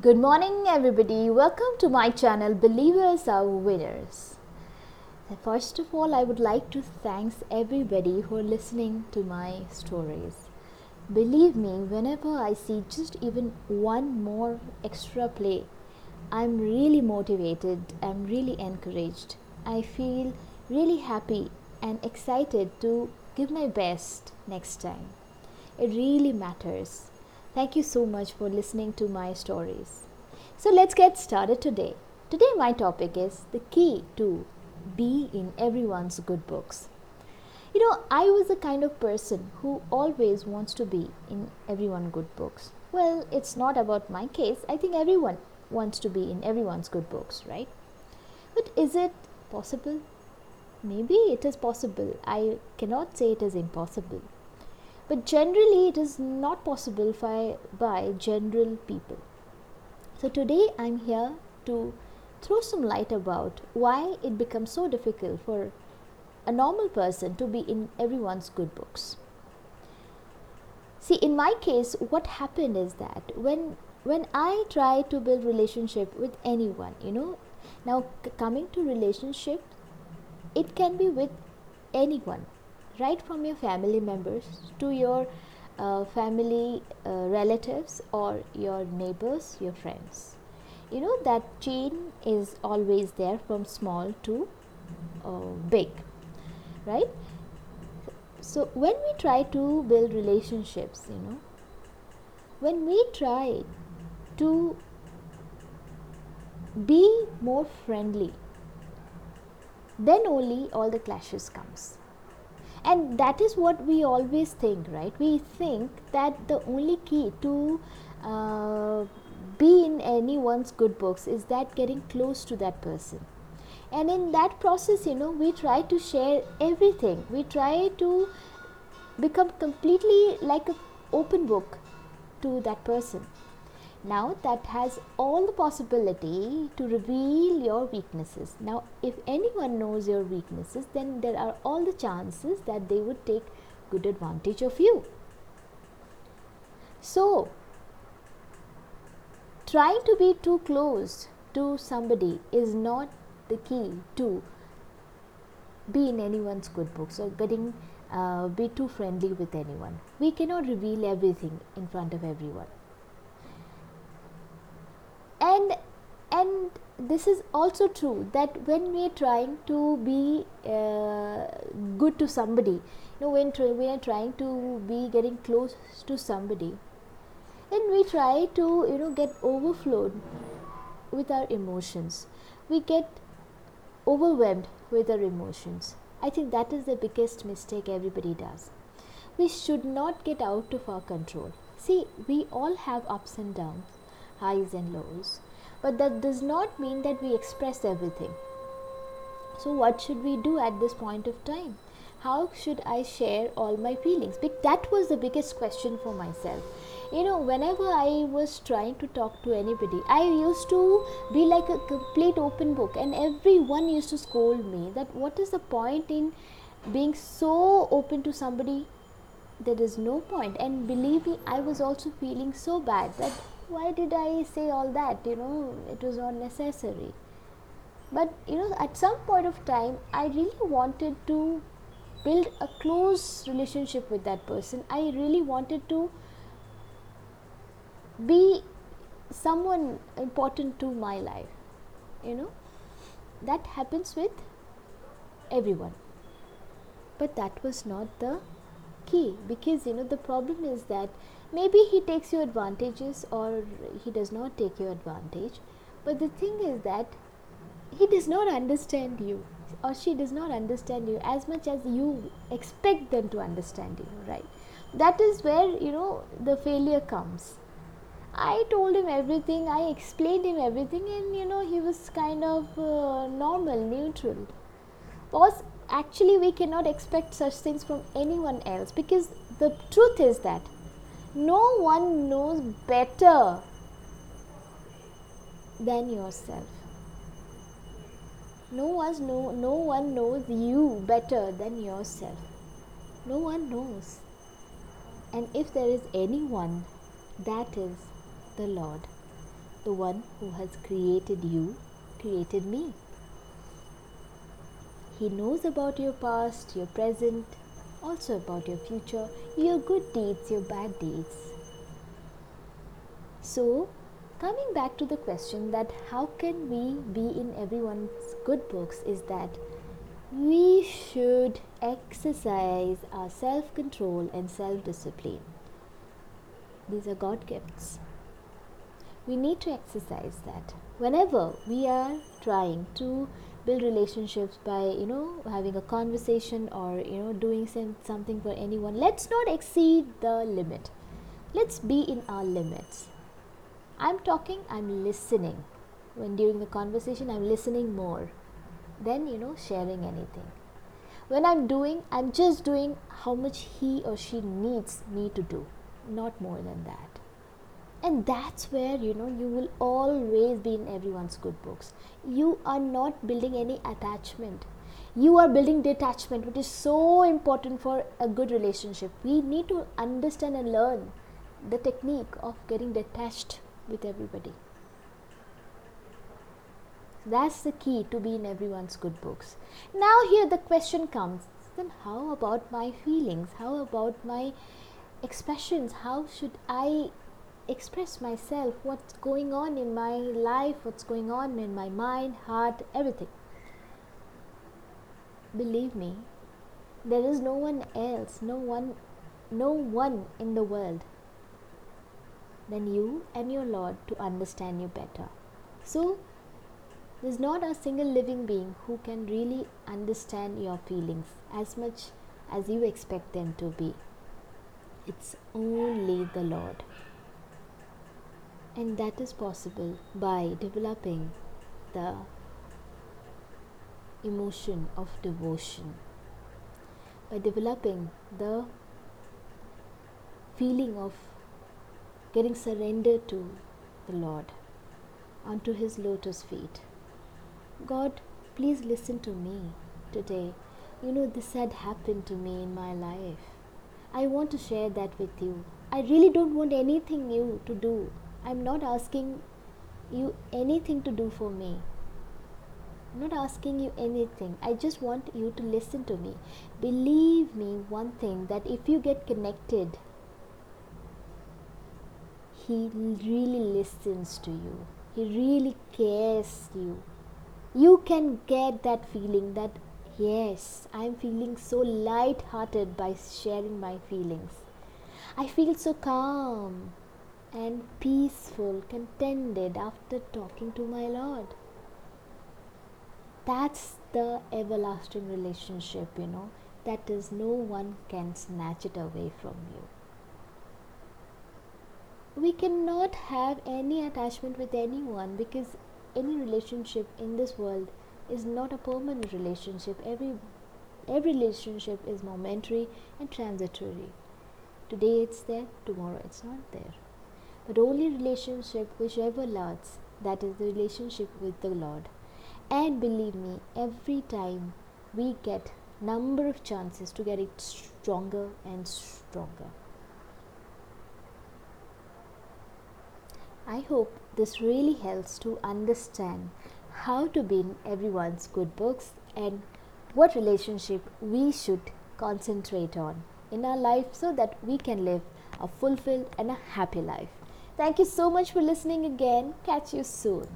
Good morning, everybody. Welcome to my channel, Believers Are Winners. First of all, I would like to thank everybody who are listening to my stories. Believe me, whenever I see just even one more extra play, I'm really motivated, I'm really encouraged. I feel really happy and excited to give my best next time. It really matters. Thank you so much for listening to my stories. So let's get started today. Today, my topic is the key to be in everyone's good books. You know, I was the kind of person who always wants to be in everyone's good books. Well, it's not about my case. I think everyone wants to be in everyone's good books, right? But is it possible? Maybe it is possible. I cannot say it is impossible. But generally, it is not possible by, by general people. So, today I'm here to throw some light about why it becomes so difficult for a normal person to be in everyone's good books. See, in my case, what happened is that when when I try to build relationship with anyone, you know, now c- coming to relationship, it can be with anyone right from your family members to your uh, family uh, relatives or your neighbors, your friends. You know that chain is always there from small to uh, big, right? So when we try to build relationships, you know, when we try to be more friendly, then only all the clashes comes and that is what we always think right? We think that the only key to uh, be in anyone's good books is that getting close to that person. And in that process you know we try to share everything. We try to become completely like an open book to that person now that has all the possibility to reveal your weaknesses. Now, if anyone knows your weaknesses, then there are all the chances that they would take good advantage of you. So, trying to be too close to somebody is not the key to be in anyone's good books or getting uh, be too friendly with anyone. We cannot reveal everything in front of everyone and and this is also true that when we are trying to be uh, good to somebody you know when we are trying to be getting close to somebody then we try to you know get overflowed with our emotions. We get overwhelmed with our emotions. I think that is the biggest mistake everybody does. We should not get out of our control. See we all have ups and downs highs and lows, but that does not mean that we express everything. So, what should we do at this point of time? How should I share all my feelings? That was the biggest question for myself. You know, whenever I was trying to talk to anybody, I used to be like a complete open book, and everyone used to scold me that what is the point in being so open to somebody there is no point and believe me i was also feeling so bad that why did I say all that? You know, it was not necessary. But you know, at some point of time, I really wanted to build a close relationship with that person. I really wanted to be someone important to my life. You know, that happens with everyone. But that was not the key because you know, the problem is that maybe he takes your advantages or he does not take your advantage. But the thing is that he does not understand you or she does not understand you as much as you expect them to understand you right? That is where you know the failure comes. I told him everything i explained him everything and you know he was kind of uh, normal neutral. Because actually we cannot expect such things from anyone else because the truth is that no one knows better than yourself. No one, no, no one knows you better than yourself. No one knows. And if there is anyone, that is the Lord. the one who has created you, created me. He knows about your past, your present, also about your future, your good deeds, your bad deeds. So, coming back to the question that how can we be in everyone's good books is that we should exercise our self control and self discipline. These are God gifts. We need to exercise that. Whenever we are trying to build relationships by you know having a conversation or you know doing some, something for anyone. Let's not exceed the limit. Let's be in our limits. I'm talking i'm listening. When during the conversation i'm listening more than you know sharing anything. When i'm doing i'm just doing how much he or she needs me to do not more than that and that's where you know you will always be in everyone's good books. You are not building any attachment. You are building detachment which is so important for a good relationship. We need to understand and learn the technique of getting detached with everybody. That's the key to be in everyone's good books. Now here the question comes then how about my feelings? How about my expressions? How should i express myself, what's going on in my life, what's going on in my mind, heart, everything. Believe me, there is no one else, no one, no one in the world than you and your Lord to understand you better. So, there's not a single living being who can really understand your feelings as much as you expect them to be. It's only the Lord. And that is possible by developing the emotion of devotion, by developing the feeling of getting surrendered to the Lord onto His lotus feet. God, please listen to me today. You know, this had happened to me in my life. I want to share that with you. I really don't want anything new to do I'm not asking you anything to do for me. I'm not asking you anything. I just want you to listen to me. Believe me one thing that if you get connected, He really listens to you. He really cares you. You can get that feeling that yes, I'm feeling so light hearted by sharing my feelings. I feel so calm and peaceful, contented after talking to my Lord. That's the everlasting relationship, you know, that is no one can snatch it away from you. We cannot have any attachment with anyone because any relationship in this world is not a permanent relationship. Every every relationship is momentary and transitory. Today it's there, tomorrow it's not there but only relationship which ever lasts that is the relationship with the lord. And believe me every time we get number of chances to get it stronger and stronger. I hope this really helps to understand how to be in everyone's good books and what relationship we should concentrate on in our life so that we can live a fulfilled and a happy life Thank you so much for listening again. Catch you soon.